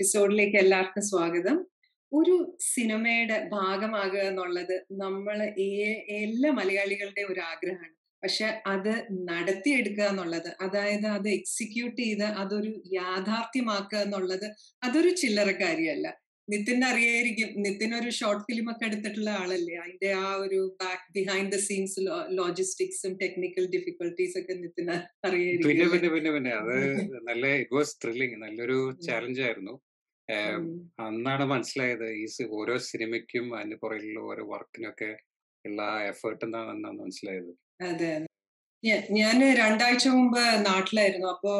എപ്പിസോഡിലേക്ക് എല്ലാവർക്കും സ്വാഗതം. ഒരു സിനിമയുടെ ഭാഗമാകുക എന്നുള്ളത് നമ്മൾ എല്ലാ മലയാളികളുടെ ഒരു ആഗ്രഹമാണ്. പക്ഷെ അത് നടത്തിയെടുക്കുക എന്നുള്ളത് അതായത് അത് എക്സിക്യൂട്ട് ചെയ്ത് അതൊരു യാഥാർത്ഥ്യമാക്കുക എന്നുള്ളത് അതൊരു ചില്ലറ കാര്യമല്ല. നിത്തിന് അറിയായിരിക്കും നിത്തിൻ ഒരു ഷോർട്ട് ഫിലിം ഒക്കെ എടുത്തിട്ടുള്ള ആളല്ലേ? അതിന്റെ ആ ഒരു ബാക്ക് ബിഹൈൻഡ് ദ സീൻസ് ലോജിസ്റ്റിക്സും ടെക്നിക്കൽ ഡിഫിക്കൽട്ടീസ് ഒക്കെ നിത്തിന് അറിയായിരിക്കും പിന്നെ പിന്നെ പിന്നെ അത് നല്ല ഇറ്റ് വാസ് ത്രില്ലിങ് നല്ലൊരു ചാലഞ്ച് ആയിരുന്നു. അന്നാണ് മനസ്സിലായത് ഈ ഓരോ സിനിമയ്ക്കും അതിന് പുറകിലുള്ള ഓരോ വർക്കിനൊക്കെ ഉള്ള എഫേർട്ട് എന്താണെന്നാണ് മനസ്സിലായത്. അതെ ഞാൻ രണ്ടാഴ്ച മുമ്പ് നാട്ടിലായിരുന്നു. അപ്പോ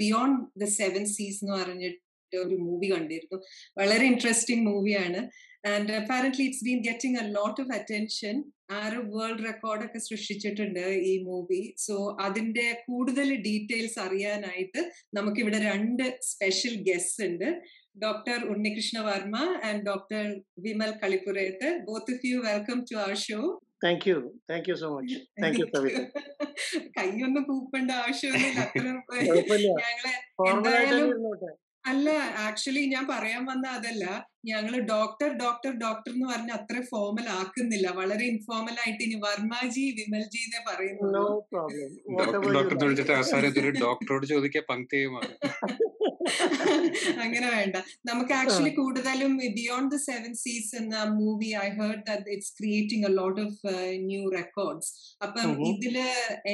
ബിയോണ്ട് ദ സെവൻ സീസ് എന്ന് പറഞ്ഞിട്ട് ഒരു മൂവി കണ്ടിരുന്നു. വളരെ ഇൻട്രസ്റ്റിംഗ് മൂവിയാണ് and apparently it's been getting a lot of attention ആറ് വേൾഡ് റെക്കോർഡ് ഒക്കെ സൃഷ്ടിച്ചിട്ടുണ്ട് ഈ മൂവി സോ അതിന്റെ കൂടുതൽ ഡീറ്റെയിൽസ് അറിയാനായിട്ട് നമുക്കിവിടെ രണ്ട് സ്പെഷ്യൽ ഗസ്റ്റ് ഉണ്ട്. Doctor Unnikrishna Varma and doctor Vimal Kalippurath both of you welcome to our show thank you thank you so much thank you Kavitha കൈയൊന്നും കൂപ്പേണ്ട ആവശ്യമൊന്നുമില്ല. ഞങ്ങളെ എന്തായാലും അല്ല ആക്ച്വലി ഞാൻ പറയാൻ വന്ന അതല്ല. ഞങ്ങൾ ഡോക്ടർ ഡോക്ടർ ഡോക്ടർ എന്ന് പറഞ്ഞ അത്ര ഫോമൽ ആക്കുന്നില്ല. വളരെ ഇൻഫോർമൽ ആയിട്ട് ഇനി വർമ്മജി വിമൽജി എന്നേ no problem doctor what doctor എന്ന് വിളിച്ചിട്ട് അവസാനം ഇതൊരു ഡോക്ടറോട് ചോദിക്കുക പങ്ക്തിയുമാണ് അങ്ങനെ വേണ്ട. നമുക്ക് ആക്ച്വലി കൂടുതലും ബിയോണ്ട് ദ സെവൻ സീസ് എന്ന movie I heard that it's creating a lot of new records അപ്പം ഇതിൽ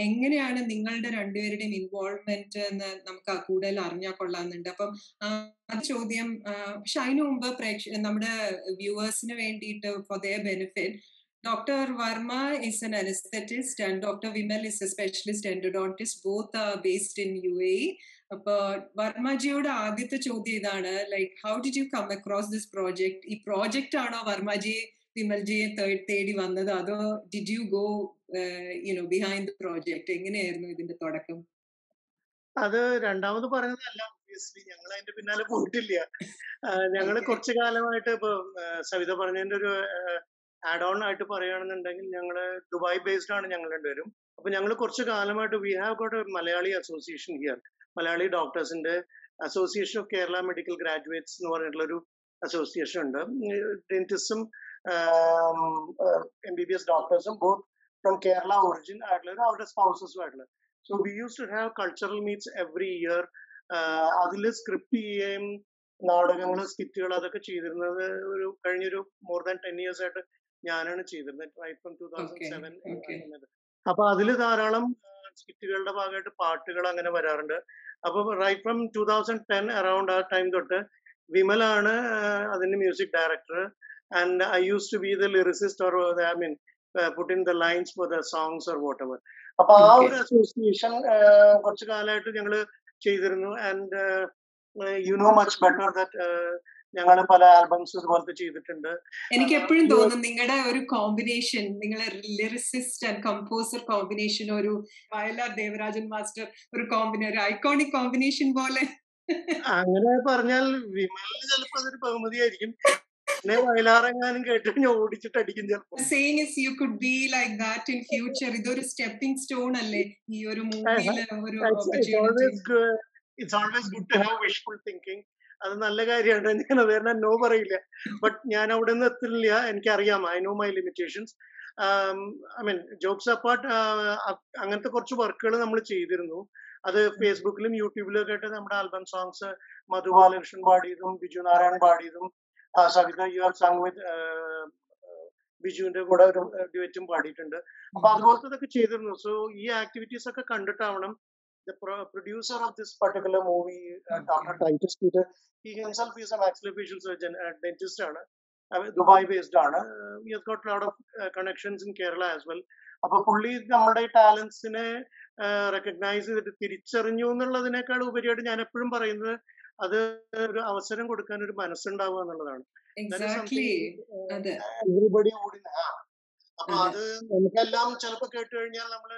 എങ്ങനെയാണ് നിങ്ങളുടെ രണ്ടുപേരുടെയും ഇൻവോൾവ്മെന്റ് എന്ന് നമുക്ക് കൂടുതൽ അറിഞ്ഞാൽ കൊള്ളാന്നുണ്ട് അപ്പം അത് ചോദ്യം. പക്ഷെ അതിനു മുമ്പ് പ്രേക്ഷ നമ്മുടെ വ്യൂവേഴ്സിന് വേണ്ടിയിട്ട് for their benefit doctor Varma is an anaesthetist and doctor Vimal is a specialist endodontist both are based in U A അപ്പൊ വർമ്മജിയുടെ ആദ്യത്തെ ചോദ്യം ഇതാണ് like how did you come across this project ഈ പ്രോജക്റ്റ് ആണോ വർമ്മജി വിമൽജിയെ തേടി വന്നത്? അതോ did you go you know behind the project എങ്ങനെയായിരുന്നു ഇതിന്റെ തുടക്കം? അത് രണ്ടാമത് പറഞ്ഞതല്ല ഒബ്വിയസ്ലി ഞങ്ങൾ അതിന്റെ പിന്നാലെ പോയിട്ടില്ല. ഞങ്ങൾ കുറച്ചു കാലമായിട്ട് ഇപ്പൊ സവിത പറഞ്ഞതിന്റെ ഒരു ആഡ് ഓൺ ആയിട്ട് പറയുകയാണെന്നുണ്ടെങ്കിൽ ഞങ്ങൾ ദുബായ് ബേസ്ഡ് ആണ് ഞങ്ങൾ രണ്ടുപേരും. അപ്പൊ ഞങ്ങൾ കുറച്ചു കാലമായിട്ട് we have got Malayali association here Malayali ഡോക്ടേഴ്സിന്റെ association of Kerala medical graduates എന്ന് പറഞ്ഞിട്ടുള്ള ഒരു അസോസിയേഷൻ ഉണ്ട് ഡെന്റിസ്റ്റും എം ബി ബി എസ് ഡോക്ടേഴ്സും ബോത്ത് ഫ്രം കേരള ഒറിജിൻ ആയിട്ടുള്ള അവരുടെ സ്പൗസസും ആയിട്ടുള്ള. So we use to have cultural meets every year അതിൽ സ്ക്രിപ്റ്റ് ചെയ്യുകയും നാടകങ്ങൾ സ്കിറ്റുകൾ അതൊക്കെ ചെയ്തിരുന്നത് ഒരു കഴിഞ്ഞൊരു മോർ ദാൻ ടെൻ ഇയേഴ്സ് ആയിട്ട് ഞാനാണ് ചെയ്തിരുന്നത് right from two thousand seven. അപ്പൊ അതിൽ ധാരാളം സ്കിറ്റുകളുടെ ഭാഗമായിട്ട് പാട്ടുകൾ അങ്ങനെ വരാറുണ്ട്. അപ്പൊ right from two thousand ten around ആ ടൈം തൊട്ട് വിമലാണ് അതിന്റെ music director and I use to be the lyricist or I mean put in the lines for the songs or whatever അപ്പൊ ആ ഒരു അസോസിയേഷൻ കുറച്ചു കാലമായിട്ട് ഞങ്ങൾ ചെയ്തിരുന്നു. And you know much better that ഞങ്ങൾ പല ആൽബംസ് ഇതുപോലത്തെ ചെയ്തിട്ടുണ്ട്. എനിക്ക് എപ്പോഴും തോന്നും നിങ്ങളുടെ ഒരു കോമ്പിനേഷൻ നിങ്ങളെ ലിറിസിസ്റ്റ് ആൻഡ് കമ്പോസർ കോമ്പിനേഷൻ ഒരു വയലാർ ദേവരാജൻ മാസ്റ്റർ ഒരു കോമ്പിനേ ഒരു ഐക്കോണിക് കോമ്പിനേഷൻ പോലെ. അങ്ങനെ പറഞ്ഞാൽ വിമലിന് ചിലപ്പോ അതൊരു ബഹുമതിയായിരിക്കും. പിന്നെ വയലാറെങ്ങാനും കേട്ട് ഞാൻ ഓടിച്ചിട്ട് അടിക്കും ചിലപ്പോ saying is you could be like that in future ഇതൊരു സ്റ്റെപ്പിംഗ് സ്റ്റോൺ അല്ലേ? ഈ ഒരു മൂവിയിലെ ഒരു it's always good to have wishful thinking അത് നല്ല കാര്യമാണ്. ഞാൻ കാരണം നോ പറയില്ല. ബട്ട് ഞാൻ അവിടെ നിന്ന് എത്തില്ല. എനിക്കറിയാം. I know my limitations I mean jobs apart അങ്ങനത്തെ കുറച്ച് വർക്കുകൾ നമ്മൾ ചെയ്തിരുന്നു. അത് ഫേസ്ബുക്കിലും യൂട്യൂബിലും ഒക്കെ ആയിട്ട് നമ്മുടെ ആൽബം സോങ്സ് മധു ബാലകൃഷ്ണൻ പാടിയതും Biju Narayan പാടിയതും Savitha you are sung with ബിജുവിന്റെ കൂടെ ഒരു ഡ്യുവറ്റും പാടിയിട്ടുണ്ട്. അപ്പൊ അതുപോലത്തെ ചെയ്തിരുന്നു. സോ ഈ ആക്ടിവിറ്റീസ് ഒക്കെ കണ്ടിട്ടാവണം the pro- producer of this particular movie, uh, Dr. Titus Peter, he himself is a maxillofacial surgeon and dentist ആണ്. ദുബായ് ബേസ്ഡ് ആണ്. We has got lot of connections in Kerala as well അപ്പൊ പുള്ളി നമ്മുടെ ടാലൻസിനെ recognise ചെയ്തിട്ട് തിരിച്ചറിഞ്ഞു എന്നുള്ളതിനേക്കാൾ ഉപരിയായിട്ട് ഞാൻ എപ്പോഴും പറയുന്നത് അത് ഒരു അവസരം കൊടുക്കാൻ ഒരു മനസ്സുണ്ടാവുക എന്നുള്ളതാണ്. അതെ. എവറിബഡി ഓടി അപ്പൊ അത്. നമുക്കെല്ലാം ചിലപ്പോ കേട്ട് കഴിഞ്ഞാൽ നമ്മൾ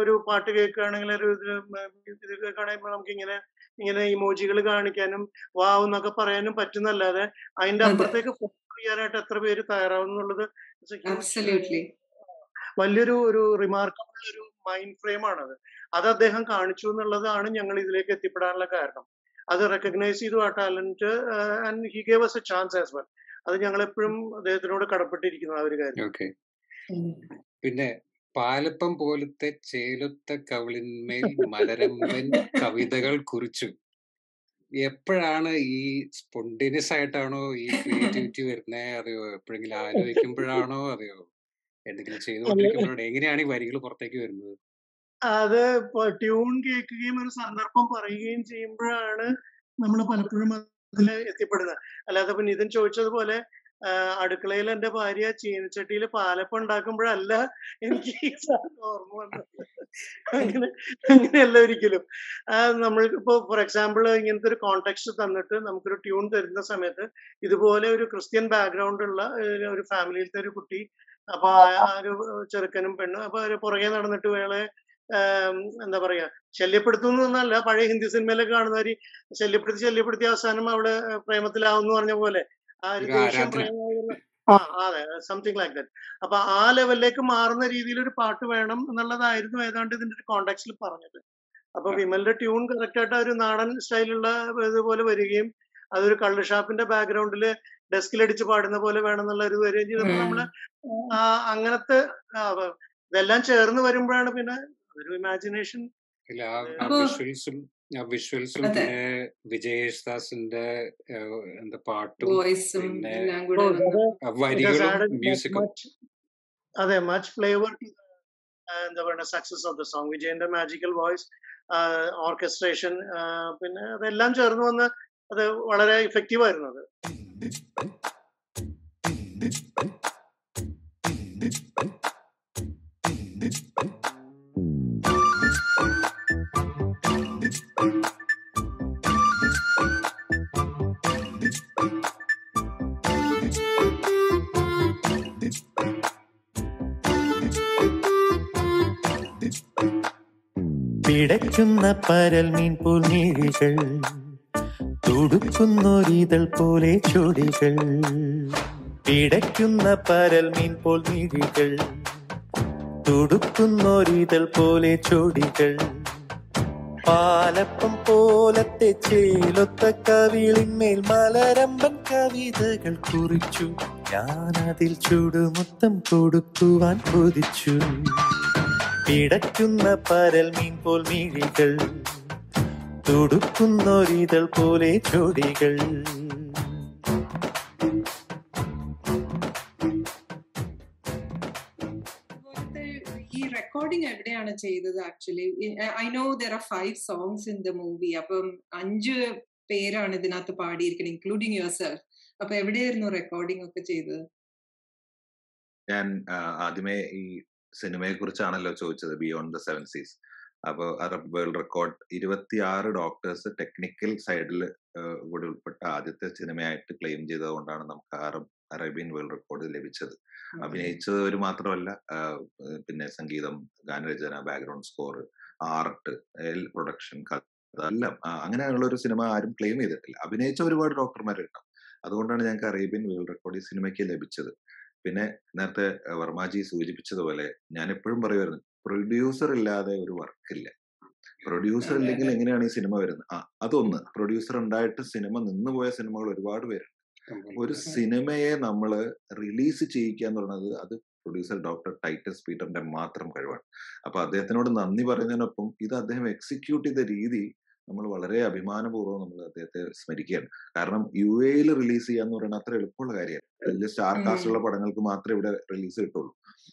ഒരു പാട്ട് കേൾക്കുകയാണെങ്കിൽ ഒരു ഇത് കേൾക്കുകയാണെങ്കിൽ നമുക്ക് ഇങ്ങനെ ഇങ്ങനെ ഇമോജികൾ കാണിക്കാനും വാവ് എന്നൊക്കെ പറയാനും പറ്റുന്നല്ലാതെ അതിന്റെ അതെ. അപ്പുറത്തേക്ക് ഫോക്കസ് ചെയ്യാനായിട്ട് എത്ര പേര് തയ്യാറാവും എന്നുള്ളത് വലിയൊരു ഒരു റിമാർക്കബിൾ ഒരു മൈൻഡ് ഫ്രെയിം ആണത്. അത് അദ്ദേഹം കാണിച്ചു എന്നുള്ളതാണ് ഞങ്ങൾ ഇതിലേക്ക് എത്തിപ്പെടാനുള്ള കാരണം. അത് റെക്കഗ്നൈസ് ചെയ്തു ആ talent and he gave us a chance as well അത് ഞങ്ങൾ എപ്പോഴും അദ്ദേഹത്തിനോട് കടപ്പെട്ടിരിക്കുന്നു ആ ഒരു കാര്യം. ഓക്കെ പിന്നെ പാലപ്പം പോലത്തെ ചേലുത്ത കവിളിന്മേൽ മലരമ്പൻ കവിതകൾ കുറിച്ചു. എപ്പോഴാണ് ഈ സ്പോണ്ടിനിയസ് ആയിട്ടാണോ ഈ ക്രിയേറ്റിവിറ്റി വരുന്നത് അതെയോ എപ്പോഴെങ്കിലും ആലോചിക്കുമ്പോഴാണോ അതെയോ എന്തെങ്കിലും ചെയ്തുകൊണ്ടിരിക്കുമ്പോഴാണോ എങ്ങനെയാണ് ഈ വരികൾ പുറത്തേക്ക് വരുന്നത്? അത് ട്യൂൺ കേൾക്കുകയും ഒരു സന്ദർഭം പറയുകയും ചെയ്യുമ്പോഴാണ് നമ്മൾ പലപ്പോഴും അതിൽ എത്തിപ്പെടുന്നത്. അല്ലാതെ ഇപ്പൊ നിതിൻ ചോദിച്ചതുപോലെ അടുക്കളയിൽ എന്റെ ഭാര്യ ചീനച്ചട്ടിയിൽ പാലപ്പം ഉണ്ടാക്കുമ്പോഴല്ല എനിക്ക് ഈ ഓർമ്മ വന്നത്. അങ്ങനെ അങ്ങനെയല്ല ഒരിക്കലും. നമ്മൾക്ക് ഇപ്പോ ഫോർ എക്സാമ്പിൾ ഇങ്ങനത്തെ ഒരു കോണ്ടെക്സ്റ്റ് തന്നിട്ട് നമുക്കൊരു ട്യൂൺ തരുന്ന സമയത്ത് ഇതുപോലെ ഒരു ക്രിസ്ത്യൻ ബാക്ക്ഗ്രൗണ്ട് ഉള്ള ഒരു ഫാമിലിയിലത്തെ ഒരു കുട്ടി അപ്പൊ ആ ഒരു ചെറുക്കനും പെണ്ണും അപ്പൊ അവർ പുറകെ നടന്നിട്ട് വേളെ എന്താ പറയാ ശല്യപ്പെടുത്തുന്നു എന്നല്ല പഴയ ഹിന്ദി സിനിമയിലൊക്കെ കാണുന്നവര് ശല്യപ്പെടുത്തി ശല്യപ്പെടുത്തി അവസാനം അവിടെ പ്രേമത്തിലാവുന്നു പറഞ്ഞ പോലെ ആ ഒരു ദേഷ്യം ആ. അതെ സംതിങ് ലൈക്ക് ദാറ്റ് അപ്പൊ ആ ലെവലിലേക്ക് മാറുന്ന രീതിയിൽ ഒരു പാട്ട് വേണം എന്നുള്ളതായിരുന്നു ഏതാണ്ട് ഇതിന്റെ ഒരു കോണ്ടാക്സിൽ പറഞ്ഞത്. അപ്പൊ വിമലിന്റെ ട്യൂൺ കറക്റ്റ് ആയിട്ട് ഒരു നാടൻ സ്റ്റൈലുള്ള ഇതുപോലെ വരികയും അതൊരു കള്ള് ഷാപ്പിന്റെ ബാക്ക്ഗ്രൗണ്ടിൽ ഡെസ്കിലടിച്ച് പാടുന്ന പോലെ വേണം എന്നുള്ള ഒരു വരെ ചെയ്തപ്പോൾ നമ്മൾ അങ്ങനത്തെ ഇതെല്ലാം ചേർന്ന് വരുമ്പോഴാണ് പിന്നെ ഒരു ഇമാജിനേഷൻ ഇല്ല ആ വിഷ്വൽസും വിഷ്വൽസും പിന്നെ വിജയേഷ് ദാസിന്റെ എന്താ പാട്ടും പിന്നെ വരികളും മ്യൂസിക്കും അതെ മച്ച് ഫ്ലേവർ എന്താ പറയുക സക്സസ് ഓഫ് ദ സോങ് വിജയന്റെ മാജിക്കൽ വോയിസ് ഓർക്കസ്ട്രേഷൻ പിന്നെ അതെല്ലാം ചേർന്ന് വന്ന് അത് വളരെ ഇഫക്റ്റീവ് ആയിരുന്നു അത്. പിടയ്ക്കുന്ന പരൽ മീൻ പൂർമിഴികൾ തുടുക്കുന്നൊരിതൾ പോലെ ചൊടികൾ. പിടയ്ക്കുന്ന പരൽ മീൻ പോൽ മിഴികൾ. തുടുക്കുന്നൊരിതൾ പോലെ ചൊടികൾ. പാലപ്പം പോലത്തെ ചേലൊത്ത കവിളിന്മേൽ മലരമ്പൻ കവിതകൾ കുറിച്ചു. ഞാനതിൽ ചുടുമുത്തം കൊടുക്കുവാൻ കൊതിച്ചു. പിടയ്ക്കുന്ന പരൽ മീൻ പോൽ മിഴികൾ. തുടുക്കുന്നൊരിതൾ പോലെ ചൊടികൾ ഈ റെക്കോർഡിംഗ് എവിടെയാണ് ചെയ്തത് actually I know there are five songs in the movie അപ്പം അഞ്ച് പേരാണ് ഇതിനകത്ത് പാടിയിരിക്കുന്നത് ഇൻക്ലൂഡിങ് യുവർ സെൽഫ് അപ്പൊ എവിടെയായിരുന്നു റെക്കോർഡിംഗ് ഒക്കെ ചെയ്തത്? ഞാൻ ആദ്യമേ ഈ സിനിമയെ കുറിച്ചാണല്ലോ ചോദിച്ചത് ബിയോണ്ട് ദ സെവൻ സീസ് അപ്പോൾ അറബ് വേൾഡ് റെക്കോർഡ് ഇരുപത്തിയാറ് ഡോക്ടേഴ്സ് ടെക്നിക്കൽ സൈഡിൽ കൂടി ഉൾപ്പെട്ട ആദ്യത്തെ സിനിമയായിട്ട് ക്ലെയിം ചെയ്തതുകൊണ്ടാണ് നമുക്ക് അറബ് അറേബ്യൻ വേൾഡ് റെക്കോർഡ് ലഭിച്ചത്. അഭിനയിച്ചത് ഒരു മാത്രമല്ല പിന്നെ സംഗീതം ഗാനരചന ബാക്ക്ഗ്രൗണ്ട് സ്കോർ ആർട്ട് പ്രൊഡക്ഷൻ എല്ലാം അങ്ങനെയുള്ള ഒരു സിനിമ ആരും ക്ലെയിം ചെയ്തിട്ടില്ല. അഭിനയിച്ച ഒരുപാട് ഡോക്ടർമാർ ഡോക്ടർമാരുണ്ടാവും അതുകൊണ്ടാണ് ഞങ്ങൾക്ക് അറേബ്യൻ വേൾഡ് റെക്കോർഡ് ഈ സിനിമയ്ക്ക് ലഭിച്ചത്. പിന്നെ നേരത്തെ വർമാജി സൂചിപ്പിച്ചതുപോലെ ഞാൻ എപ്പോഴും പറയുമായിരുന്നു പ്രൊഡ്യൂസർ ഇല്ലാതെ ഒരു വർക്കില്ല പ്രൊഡ്യൂസർ ഇല്ലെങ്കിൽ എങ്ങനെയാണ് ഈ സിനിമ വരുന്നത്? ആ അതൊന്ന്. പ്രൊഡ്യൂസർ ഉണ്ടായിട്ട് സിനിമ നിന്നുപോയ സിനിമകൾ ഒരുപാട് പേരുണ്ട്. ഒരു സിനിമയെ നമ്മൾ റിലീസ് ചെയ്യിക്കുക എന്ന് പറയുന്നത് അത് പ്രൊഡ്യൂസർ ഡോക്ടർ ടൈറ്റസ് പീറ്ററിന്റെ മാത്രം കഴിവാണ്. അപ്പൊ അദ്ദേഹത്തിനോട് നന്ദി പറയുന്നതിനൊപ്പം ഇത് അദ്ദേഹം എക്സിക്യൂട്ട് ചെയ്ത രീതി നമ്മൾ വളരെ അഭിമാനപൂർവം നമ്മൾ അദ്ദേഹത്തെ സ്മരിക്കുകയാണ്. കാരണം യു എയിൽ റിലീസ് ചെയ്യാന്ന് പറയുന്നത് അത്ര എളുപ്പമുള്ള കാര്യമാണ് വലിയ സ്റ്റാർ കാസ്റ്റ് ഉള്ള പടങ്ങൾക്ക് മാത്രമേ ഇവിടെ റിലീസ് കിട്ടുള്ളൂ.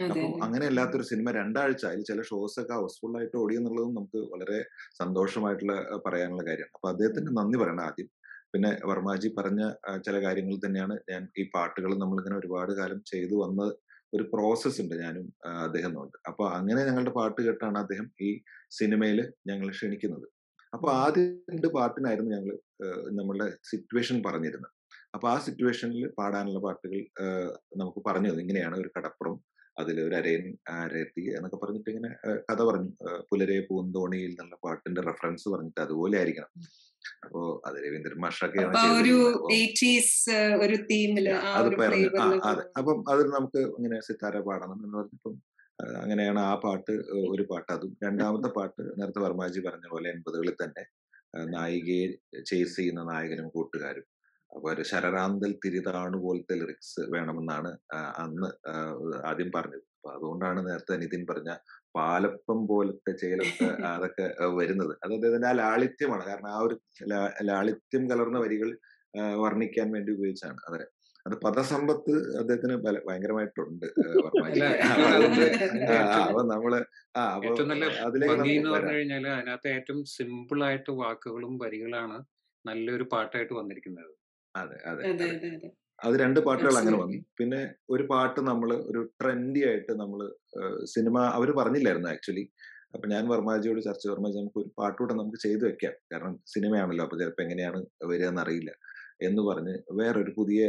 അപ്പം അങ്ങനെ അല്ലാത്തൊരു സിനിമ രണ്ടാഴ്ച അതിൽ ചില ഷോസ് ഒക്കെ ഹൗസ്ഫുൾ ആയിട്ട് ഓടിയെന്നുള്ളതും നമുക്ക് വളരെ സന്തോഷമായിട്ടുള്ള പറയാനുള്ള കാര്യമാണ്. അപ്പൊ അദ്ദേഹത്തിന് നന്ദി പറയണം ആദ്യം. പിന്നെ വർമാജി പറഞ്ഞ ചില കാര്യങ്ങൾ തന്നെയാണ് ഞാൻ ഈ പാട്ടുകൾ നമ്മളിങ്ങനെ ഒരുപാട് കാലം ചെയ്തു വന്ന ഒരു പ്രോസസ് ഉണ്ട് ഞാനും അദ്ദേഹം ഉണ്ട് അപ്പൊ അങ്ങനെ ഞങ്ങളുടെ പാട്ട് കേട്ടാണ് അദ്ദേഹം ഈ സിനിമയിൽ ഞങ്ങൾ ക്ഷണിക്കുന്നത്. അപ്പൊ ആദ്യ രണ്ട് പാട്ടിനായിരുന്നു ഞങ്ങൾ നമ്മളുടെ സിറ്റുവേഷൻ പറഞ്ഞിരുന്നത്. അപ്പൊ ആ സിറ്റുവേഷനിൽ പാടാനുള്ള പാട്ടുകൾ നമുക്ക് പറഞ്ഞു ഇങ്ങനെയാണ് ഒരു കടപ്പുറം അതിൽ ഒരു അരയൻ അരത്തി എന്നൊക്കെ പറഞ്ഞിട്ട് ഇങ്ങനെ കഥ പറഞ്ഞു. പുലരെ പൂന്തോണിയിൽ എന്നുള്ള പാട്ടിന്റെ റെഫറൻസ് പറഞ്ഞിട്ട് അതുപോലെ ആയിരിക്കണം. അപ്പോ അത് രവീന്ദ്രൻ മാഷൊക്കെ അത് പറഞ്ഞു ആ അതെ. അപ്പം അതിൽ നമുക്ക് ഇങ്ങനെ സിത്താര പാടണം എന്ന് പറഞ്ഞപ്പം അങ്ങനെയാണ് ആ പാട്ട് ഒരു പാട്ട്. അതും രണ്ടാമത്തെ പാട്ട് നേരത്തെ വർമാജി പറഞ്ഞ പോലെ എൺപതുകളിൽ തന്നെ നായികയെ ചേസ് ചെയ്യുന്ന നായകനും കൂട്ടുകാരും. അപ്പൊ ഒരു ശരറാന്തൽ തിരിതാണു പോലത്തെ ലിറിക്സ് വേണമെന്നാണ് അന്ന് ആദ്യം പറഞ്ഞത്. അപ്പൊ അതുകൊണ്ടാണ് നേരത്തെ നിതിൻ പറഞ്ഞ പാലപ്പം പോലത്തെ ചേലത്തെ അതൊക്കെ വരുന്നത്. അത് അദ്ദേഹത്തിന്റെ ആ ലാളിത്യമാണ്. കാരണം ആ ഒരു ലാളിത്യം കലർന്ന വരികൾ വർണിക്കാൻ വേണ്ടി ഉപയോഗിച്ചാണ്. അതെ. അത് പദസമ്പത്ത് അദ്ദേഹത്തിന് ഭയങ്കരമായിട്ടുണ്ട്. അപ്പൊ നമ്മൾ ആ അപ്പൊ അതിലേക്ക് അതിനകത്ത് ഏറ്റവും സിമ്പിൾ ആയിട്ട് വാക്കുകളും വരികളാണ് നല്ലൊരു പാട്ടായിട്ട് വന്നിരിക്കുന്നത്. അതെ അതെ അതെ അതെ. അതെ അതെ. അത് രണ്ട് പാട്ടുകൾ അങ്ങനെ വന്നു. പിന്നെ ഒരു പാട്ട് നമ്മൾ ഒരു ട്രെൻഡി ആയിട്ട് നമ്മൾ സിനിമ അവർ പറഞ്ഞില്ലായിരുന്നു ആക്ച്വലി. അപ്പൊ ഞാൻ വർമാജിയോട് ചർച്ച വർമാജി നമുക്ക് ഒരു പാട്ടുകൂടെ നമുക്ക് ചെയ്തു വെക്കാം. കാരണം സിനിമയാണല്ലോ അപ്പൊ ചിലപ്പോ എങ്ങനെയാണ് വരിക എന്നറിയില്ല. എന്ന് പറഞ്ഞ് വേറൊരു പുതിയ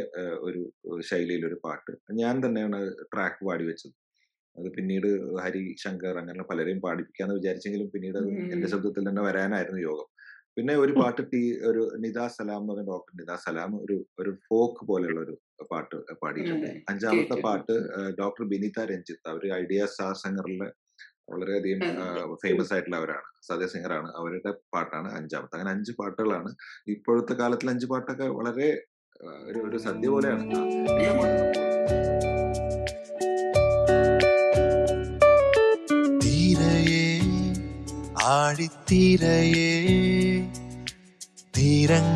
ഒരു ശൈലിയിലൊരു പാട്ട്. ഞാൻ തന്നെയാണ് ട്രാക്ക് പാടി വെച്ചത്. അത് പിന്നീട് ഹരി ശങ്കർ അങ്ങനെ പലരെയും പാടിപ്പിക്കാന്ന് വിചാരിച്ചെങ്കിലും പിന്നീട് അത് എന്റെ ശബ്ദത്തിൽ തന്നെ വരാനായിരുന്നു യോഗം. പിന്നെ ഒരു പാട്ട് ടി ഒരു നിദാ സലാം എന്ന് പറഞ്ഞ ഡോക്ടർ നിദാ സലാം ഒരു ഒരു ഫോക്ക് പോലെയുള്ള ഒരു പാട്ട് പാടിയിട്ടുണ്ട്. അഞ്ചാമത്തെ പാട്ട് ഡോക്ടർ ബിനിത രഞ്ജിത്ത്. അവർ ഐഡിയ സ്റ്റാർ സിംഗറിലെ വളരെയധികം ഫേമസ് ഫേമസ് ആയിട്ടുള്ളവരാണ് സദ്യ സിംഗറാണ് അവരുടെ പാട്ടാണ് അഞ്ചാമത്തെ. അങ്ങനെ അഞ്ച് പാട്ടുകളാണ്. ഇപ്പോഴത്തെ കാലത്തിൽ അഞ്ച് പാട്ടൊക്കെ വളരെ ഒരു ഒരു സദ്യ പോലെയാണ്. ആഴിത്തീരയേ തീരങ്ങൾ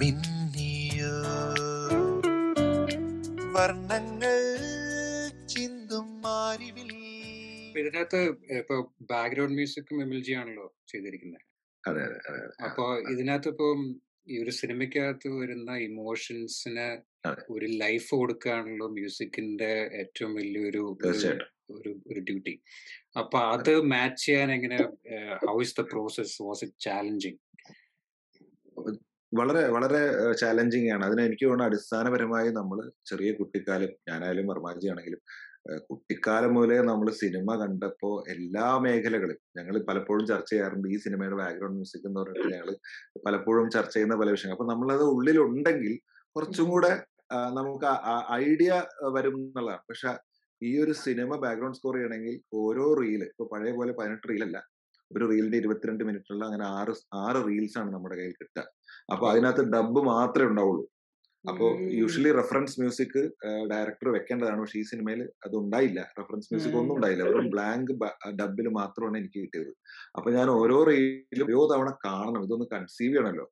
മിന്നിയോ? വർണങ്ങൾ ചിന്തും മാറിവിൽ ഇതിനകത്ത് ഇപ്പൊ ബാക്ക്ഗ്രൗണ്ട് മ്യൂസിക്കും എം എൽ ജി ആണല്ലോ ചെയ്തിരിക്കുന്നത് അതെ അതെ. അപ്പൊ ഇതിനകത്ത് ഇപ്പം ഈ ഒരു സിനിമയ്ക്കകത്ത് വരുന്ന ഇമോഷൻസിന്. ഒരു ലൈഫ് കൊടുക്കുകയാണല്ലോ മ്യൂസിക്കിന്റെ ഏറ്റവും വലിയൊരു ഒരു ഒരു ഒരു ഡ്യൂട്ടി അപ്പൊ അത് മാച്ച് ചെയ്യാൻ എങ്ങനെ how is the process was it challenging വളരെ വളരെ ചാലഞ്ചിങ് ആണ്. അതിന് എനിക്ക് തോന്നുന്നു അടിസ്ഥാനപരമായി നമ്മൾ ചെറിയ കുട്ടിക്കാലം ഞാനായാലും വർമാജി ആണെങ്കിലും കുട്ടിക്കാലം മുതലേ നമ്മൾ സിനിമ കണ്ടപ്പോൾ എല്ലാ മേഖലകളും ഞങ്ങൾ പലപ്പോഴും ചർച്ച ചെയ്യാറുണ്ട് ഈ സിനിമയുടെ ബാക്ക്ഗ്രൗണ്ട് മ്യൂസിക് എന്ന് പറഞ്ഞിട്ട് ഞങ്ങൾ പലപ്പോഴും ചർച്ച ചെയ്യുന്ന പല വിഷയങ്ങൾ. അപ്പൊ നമ്മളത് ഉള്ളിലുണ്ടെങ്കിൽ കുറച്ചും കൂടെ നമുക്ക് ഐഡിയ വരും എന്നുള്ളതാണ്. പക്ഷെ ഈ ഒരു സിനിമ ബാക്ക്ഗ്രൗണ്ട് സ്കോർ ചെയ്യണമെങ്കിൽ ഓരോ റീൽ ഇപ്പൊ പഴയ പോലെ പതിനെട്ട് റീലല്ല ഒരു റീലിന്റെ ഇരുപത്തിരണ്ട് മിനിറ്റുള്ള അങ്ങനെ ആറ് ആറ് റീൽസ് ആണ് നമ്മുടെ കയ്യിൽ കിട്ടുക. അപ്പൊ അതിനകത്ത് ഡബ് മാത്രമേ ഉണ്ടാവുള്ളൂ. അപ്പോ യൂഷ്വലി റെഫറൻസ് മ്യൂസിക് ഡയറക്ടർ വെക്കേണ്ടതാണ്. പക്ഷേ ഈ സിനിമയിൽ അത് ഉണ്ടായില്ല. റെഫറൻസ് മ്യൂസിക് ഒന്നും ഉണ്ടായില്ല. വെറും ബ്ലാങ്ക് ഡബിൽ മാത്രമാണ് എനിക്ക് കിട്ടിയത്. അപ്പൊ ഞാൻ ഓരോ റീലും ഓരോ തവണ കാണണം. ഇതൊന്ന് കൺസീവ് ചെയ്യണമല്ലോ.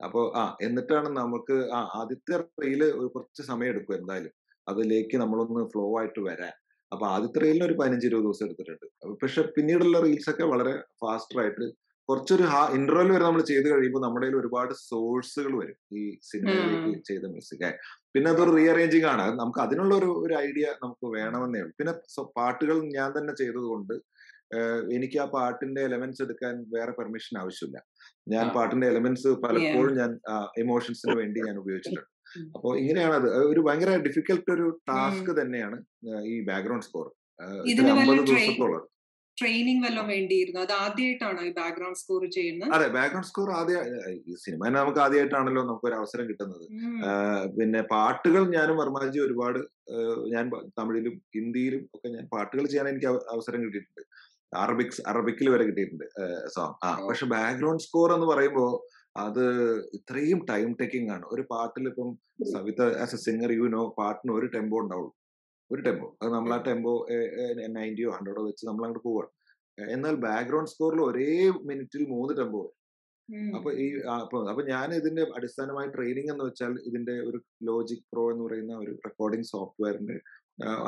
അപ്പോ ആ എന്നിട്ടാണ് നമുക്ക് ആ ആദ്യത്തെ റീൽ കുറച്ച് സമയം എടുക്കും എന്തായാലും. അതിലേക്ക് നമ്മളൊന്ന് ഫ്ലോ ആയിട്ട് വരാൻ. അപ്പൊ ആദ്യത്തെ റീലിന് ഒരു പതിനഞ്ച് ഇരുപത് ദിവസം എടുത്തിട്ടുണ്ട്. പക്ഷെ പിന്നീടുള്ള റീൽസ് ഒക്കെ വളരെ ഫാസ്റ്റർ ആയിട്ട് കുറച്ചൊരു ഹാ ഇന്റർവെൽ വരെ നമ്മൾ ചെയ്ത് കഴിയുമ്പോൾ നമ്മുടെ കയ്യിൽ ഒരുപാട് സോഴ്സുകൾ വരും ഈ സിനിമയിലേക്ക് ചെയ്ത മ്യൂസിക് പിന്നെ അതൊരു റീഅറേഞ്ചിങ് ആണ്. നമുക്ക് അതിനുള്ള ഒരു ഒരു ഐഡിയ നമുക്ക് വേണമെന്നേ ഉള്ളൂ. പിന്നെ പാട്ടുകൾ ഞാൻ തന്നെ ചെയ്തതുകൊണ്ട് എനിക്ക് ആ പാട്ടിന്റെ എലമെന്റ്സ് എടുക്കാൻ വേറെ പെർമിഷൻ ആവശ്യമില്ല. ഞാൻ പാട്ടിന്റെ എലമെന്റ്സ് പലപ്പോഴും ഞാൻ ഇമോഷൻസിന് വേണ്ടി ഞാൻ ഉപയോഗിച്ചിട്ടുണ്ട്. അപ്പൊ ഇങ്ങനെയാണ് അത്. ഒരു ഭയങ്കര ഡിഫിക്കൽട്ട് ഒരു ടാസ്ക് തന്നെയാണ് ഈ ബാക്ക്ഗ്രൗണ്ട് സ്കോർ അമ്പത് ദിവസത്തോളം. ട്രെയിനിങ് വല്ലതും വേണ്ടിയിരുന്നു. അത് ആദ്യമായിട്ടാണോ ഈ ബാക്ക്ഗ്രൗണ്ട് സ്കോർ ചെയ്യുന്നത്? അതെ ബാക്ക്ഗ്രൗണ്ട് സ്കോർ ആദ്യ സിനിമ നമുക്ക് ആദ്യമായിട്ടാണല്ലോ നമുക്ക് ഒരു അവസരം കിട്ടുന്നത്. പിന്നെ പാട്ടുകൾ ഞാനും വർമാജി ഒരുപാട് ഞാൻ തമിഴിലും ഹിന്ദിയിലും ഒക്കെ ഞാൻ പാട്ടുകൾ ചെയ്യാൻ എനിക്ക് അവസരം കിട്ടിയിട്ടുണ്ട്. അറബിക്സ് അറബിക്കിൽ വരെ കിട്ടിയിട്ടുണ്ട് സോങ് ആ പക്ഷെ ബാക്ക്ഗ്രൗണ്ട് സ്കോർ എന്ന് പറയുമ്പോൾ അത് ഇത്രയും ടൈം ടേക്കിംഗ് ആണ്. ഒരു പാട്ടിൽ ഇപ്പം Savitha as a singer you know പാട്ടിന് ഒരു ടെമ്പോ ഉണ്ടാവുള്ളൂ. ഒരു ടെമ്പോ അത് നമ്മൾ ആ ടെമ്പോ നയന്റിയോ ഹൺഡ്രഡോ വെച്ച് നമ്മൾ അങ്ങോട്ട് പോവാണ് എന്നാൽ ബാക്ക്ഗ്രൗണ്ട് സ്കോറിൽ ഒരേ മിനിറ്റിൽ മൂന്ന് ടെമ്പോ വരും. അപ്പൊ ഈ അപ്പൊ അപ്പൊ ഞാൻ ഇതിന്റെ അടിസ്ഥാനമായ ട്രെയിനിങ് എന്ന് വെച്ചാൽ ഇതിന്റെ ഒരു ലോജിക് പ്രോ എന്ന് പറയുന്ന ഒരു റെക്കോർഡിംഗ് സോഫ്റ്റ്വെയറിന്റെ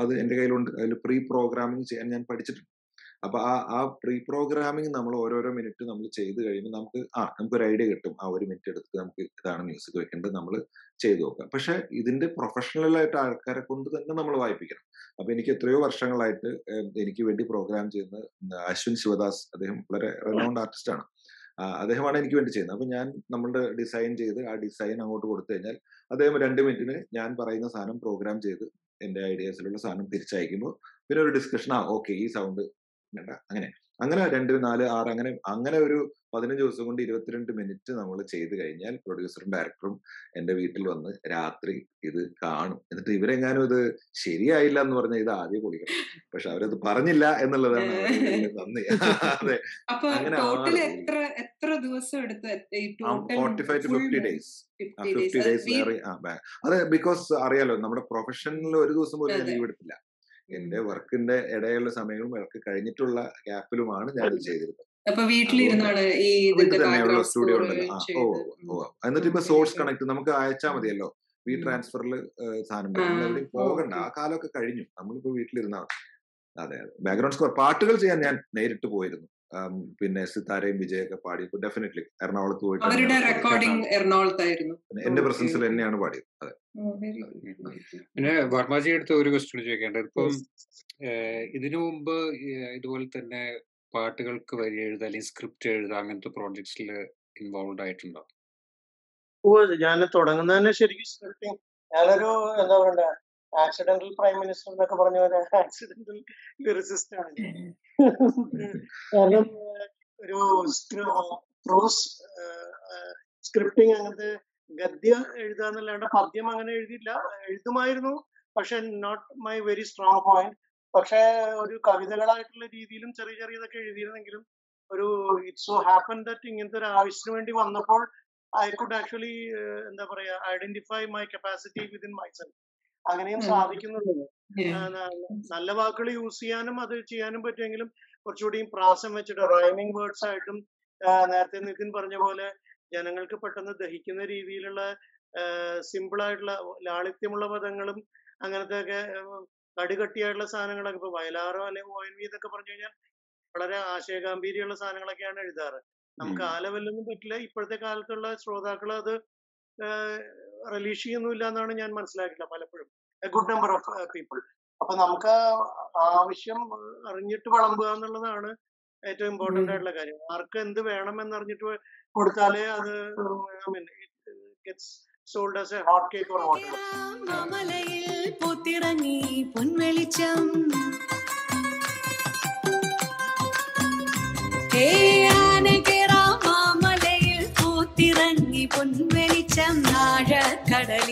അത് എന്റെ കയ്യിലുണ്ട്. അതിൽ പ്രീ പ്രോഗ്രാമിംഗ് ചെയ്യാൻ ഞാൻ പഠിച്ചിട്ടുണ്ട്. അപ്പൊ ആ ആ പ്രീ പ്രോഗ്രാമിംഗ് നമ്മൾ ഓരോരോ മിനിറ്റ് നമ്മൾ ചെയ്ത് കഴിയുമ്പോൾ നമുക്ക് ആ നമുക്ക് ഒരു ഐഡിയ കിട്ടും. ആ ഒരു മിനിറ്റ് എടുത്ത് നമുക്ക് ഇതാണ് മ്യൂസിക് വെക്കേണ്ടത് നമ്മൾ ചെയ്തു നോക്കാം. പക്ഷെ ഇതിന്റെ പ്രൊഫഷണലായിട്ട് ആൾക്കാരെ കൊണ്ട് തന്നെ നമ്മൾ വായിപ്പിക്കണം. അപ്പൊ എനിക്ക് എത്രയോ വർഷങ്ങളായിട്ട് എനിക്ക് വേണ്ടി പ്രോഗ്രാം ചെയ്യുന്ന അശ്വിൻ ശിവദാസ് അദ്ദേഹം വളരെ റെനൗണ്ട് ആർട്ടിസ്റ്റ് ആണ്. അദ്ദേഹമാണ് എനിക്ക് വേണ്ടി ചെയ്യുന്നത്. അപ്പൊ ഞാൻ നമ്മളുടെ ഡിസൈൻ ചെയ്ത് ആ ഡിസൈൻ അങ്ങോട്ട് കൊടുത്തു കഴിഞ്ഞാൽ അദ്ദേഹം രണ്ട് മിനിറ്റിന് ഞാൻ പറയുന്ന സാധനം പ്രോഗ്രാം ചെയ്ത് എന്റെ ഐഡിയാസിലുള്ള സാധനം തിരിച്ചയക്കുമ്പോൾ പിന്നെ ഒരു ഡിസ്കഷൻ ആ ഓക്കെ ഈ സൗണ്ട് വേണ്ട. അങ്ങനെ. അങ്ങനെ രണ്ട് നാല് ആറ് അങ്ങനെ അങ്ങനെ ഒരു പതിനഞ്ച് ദിവസം കൊണ്ട് ഇരുപത്തിരണ്ട് മിനിറ്റ് നമ്മൾ ചെയ്ത് കഴിഞ്ഞാൽ പ്രൊഡ്യൂസറും ഡയറക്ടറും എന്റെ വീട്ടിൽ വന്ന് രാത്രി ഇത് കാണും. എന്നിട്ട് ഇവരെങ്ങാനും ഇത് ശരിയായില്ല എന്ന് പറഞ്ഞാൽ ഇത് ആദ്യം പൊളിക്കണം. പക്ഷെ അവരത് പറഞ്ഞില്ല എന്നുള്ളതാണ് നന്ദി. അതെ. അങ്ങനെ forty five to fifty days fifty days അതെ ബിക്കോസ് അറിയാലോ നമ്മുടെ പ്രൊഫഷനിൽ ഒരു ദിവസം പോലും ലീവ് എടുത്തില്ല. എന്റെ വർക്കിന്റെ ഇടയിലുള്ള സമയങ്ങളും വർക്ക് കഴിഞ്ഞിട്ടുള്ള ഗ്യാപ്പിലുമാണ് ഞാൻ ഇത് ചെയ്തിരുന്നത്. തന്നെയുള്ള സ്റ്റുഡിയോ ഉണ്ടല്ലോ. ഓ ഓ എന്നിട്ട് ഇപ്പൊ സോഴ്സ് കണക്ട് നമുക്ക് അയച്ചാൽ മതിയല്ലോ. വി ട്രാൻസ്ഫറിൽ സാധനം എവിടെയും പോകണ്ട. ആ കാലമൊക്കെ കഴിഞ്ഞു. നമ്മളിപ്പോ വീട്ടിലിരുന്നാ. അതെ അതെ. ബാക്ക്ഗ്രൗണ്ട് സ്കോർ പാട്ടുകൾ ചെയ്യാൻ ഞാൻ നേരിട്ട് പോയിരുന്നു. പിന്നെ സിത്താരയും വിജയൊക്കെ പാടിയപ്പോൾ ഡെഫിനറ്റ്ലി എറണാകുളത്ത് പോയിട്ട് അവരുടെ റെക്കോർഡിംഗ് എറണാകുളത്തായിരുന്നു. എന്റെ പ്രസൻസിൽ. തന്നെയാണ് പാടിയത് അതെ. പിന്നെ വർമ്മജി അടുത്ത് ഒരു ക്വസ്റ്റ്യൻ ചോദിക്കേണ്ടത് ഇപ്പം ഇതിനു മുമ്പ് ഇതുപോലെ തന്നെ പാട്ടുകൾക്ക് വരി എഴുതുക അല്ലെങ്കിൽ സ്ക്രിപ്റ്റ് എഴുതുക അങ്ങനത്തെ പ്രോജക്ട്സിൽ ഇൻവോൾവ് ആയിട്ടുണ്ടോ? ഓ ഞാൻ തുടങ്ങുന്നതന്നെ ശരിക്കും സ്ക്രിപ്റ്റിംഗ് ഞാനൊരു എന്താ പറയണ്ട ആക്സിഡന്റൽ പ്രൈം മിനിസ്റ്റർ എന്നൊക്കെ പറഞ്ഞ പോലെ ആക്സിഡന്റൽ ലിറിസിസ്റ്റ് ആണ് കാരണം ഒരു പ്രോസ് സ്ക്രിപ്റ്റിംഗ് അങ്ങനത്തെ ഗദ്യ എഴുതാന്നല്ലാണ്ട് പദ്യം അങ്ങനെ എഴുതിയില്ല. എഴുതുമായിരുന്നു പക്ഷെ not my very strong point പക്ഷെ ഒരു കവിതകളായിട്ടുള്ള രീതിയിലും ചെറിയ ചെറിയതൊക്കെ എഴുതിയിരുന്നെങ്കിലും ഒരു ഇറ്റ് സോ ഹാപ്പൻ ദറ്റ് ഇങ്ങനത്തെ ഒരു ആവശ്യത്തിന് വേണ്ടി വന്നപ്പോൾ ഐ കുഡ് ആക്ച്വലി എന്താ പറയാ identify my capacity within myself അങ്ങനെയും സാധിക്കുന്നുണ്ട് നല്ല വാക്കുകൾ യൂസ് ചെയ്യാനും അത് ചെയ്യാനും പറ്റുമെങ്കിലും കുറച്ചുകൂടി പ്രാസം വെച്ചിട്ട് റൈമിങ് വേർഡ്സ് ആയിട്ടും നേരത്തെ നിതിൻ പറഞ്ഞ പോലെ ജനങ്ങൾക്ക് പെട്ടെന്ന് ദഹിക്കുന്ന രീതിയിലുള്ള സിമ്പിൾ ആയിട്ടുള്ള ലാളിത്യമുള്ള പദങ്ങളും അങ്ങനത്തെ ഒക്കെ കടുകട്ടിയായിട്ടുള്ള സാധനങ്ങളൊക്കെ ഇപ്പൊ വയലാറോ അല്ലെങ്കിൽ ഒ എൻ വി എന്നൊക്കെ പറഞ്ഞു കഴിഞ്ഞാൽ വളരെ ആശയഗാംഭീര്യമുള്ള സാധനങ്ങളൊക്കെയാണ് എഴുതാറ്. നമുക്ക് ആലവല്ലൊന്നും ആ ലെവലിലൊന്നും പറ്റില്ല. ഇപ്പോഴത്തെ കാലത്തുള്ള ശ്രോതാക്കൾ അത് റിലീഷ് ചെയ്യുന്നില്ല എന്നാണ് ഞാൻ മനസ്സിലാക്കിയിട്ടുള്ളത് പലപ്പോഴും. ഗുഡ് നമ്പർ ഓഫ് പീപ്പിൾ അപ്പൊ നമുക്ക് ആവശ്യം അറിഞ്ഞിട്ട് വിളമ്പുക എന്നുള്ളതാണ് ഏറ്റവും ഇമ്പോർട്ടന്റ്. ആയിട്ടുള്ള കാര്യം. ആർക്ക് എന്ത് വേണം എന്നറിഞ്ഞിട്ട് കൊടുത്താലേ അത് gets sold as a hot cake or water പൂത്തിറങ്ങി പൊൻവെളിച്ചം. ആഴക്കടലിനടിയിൽ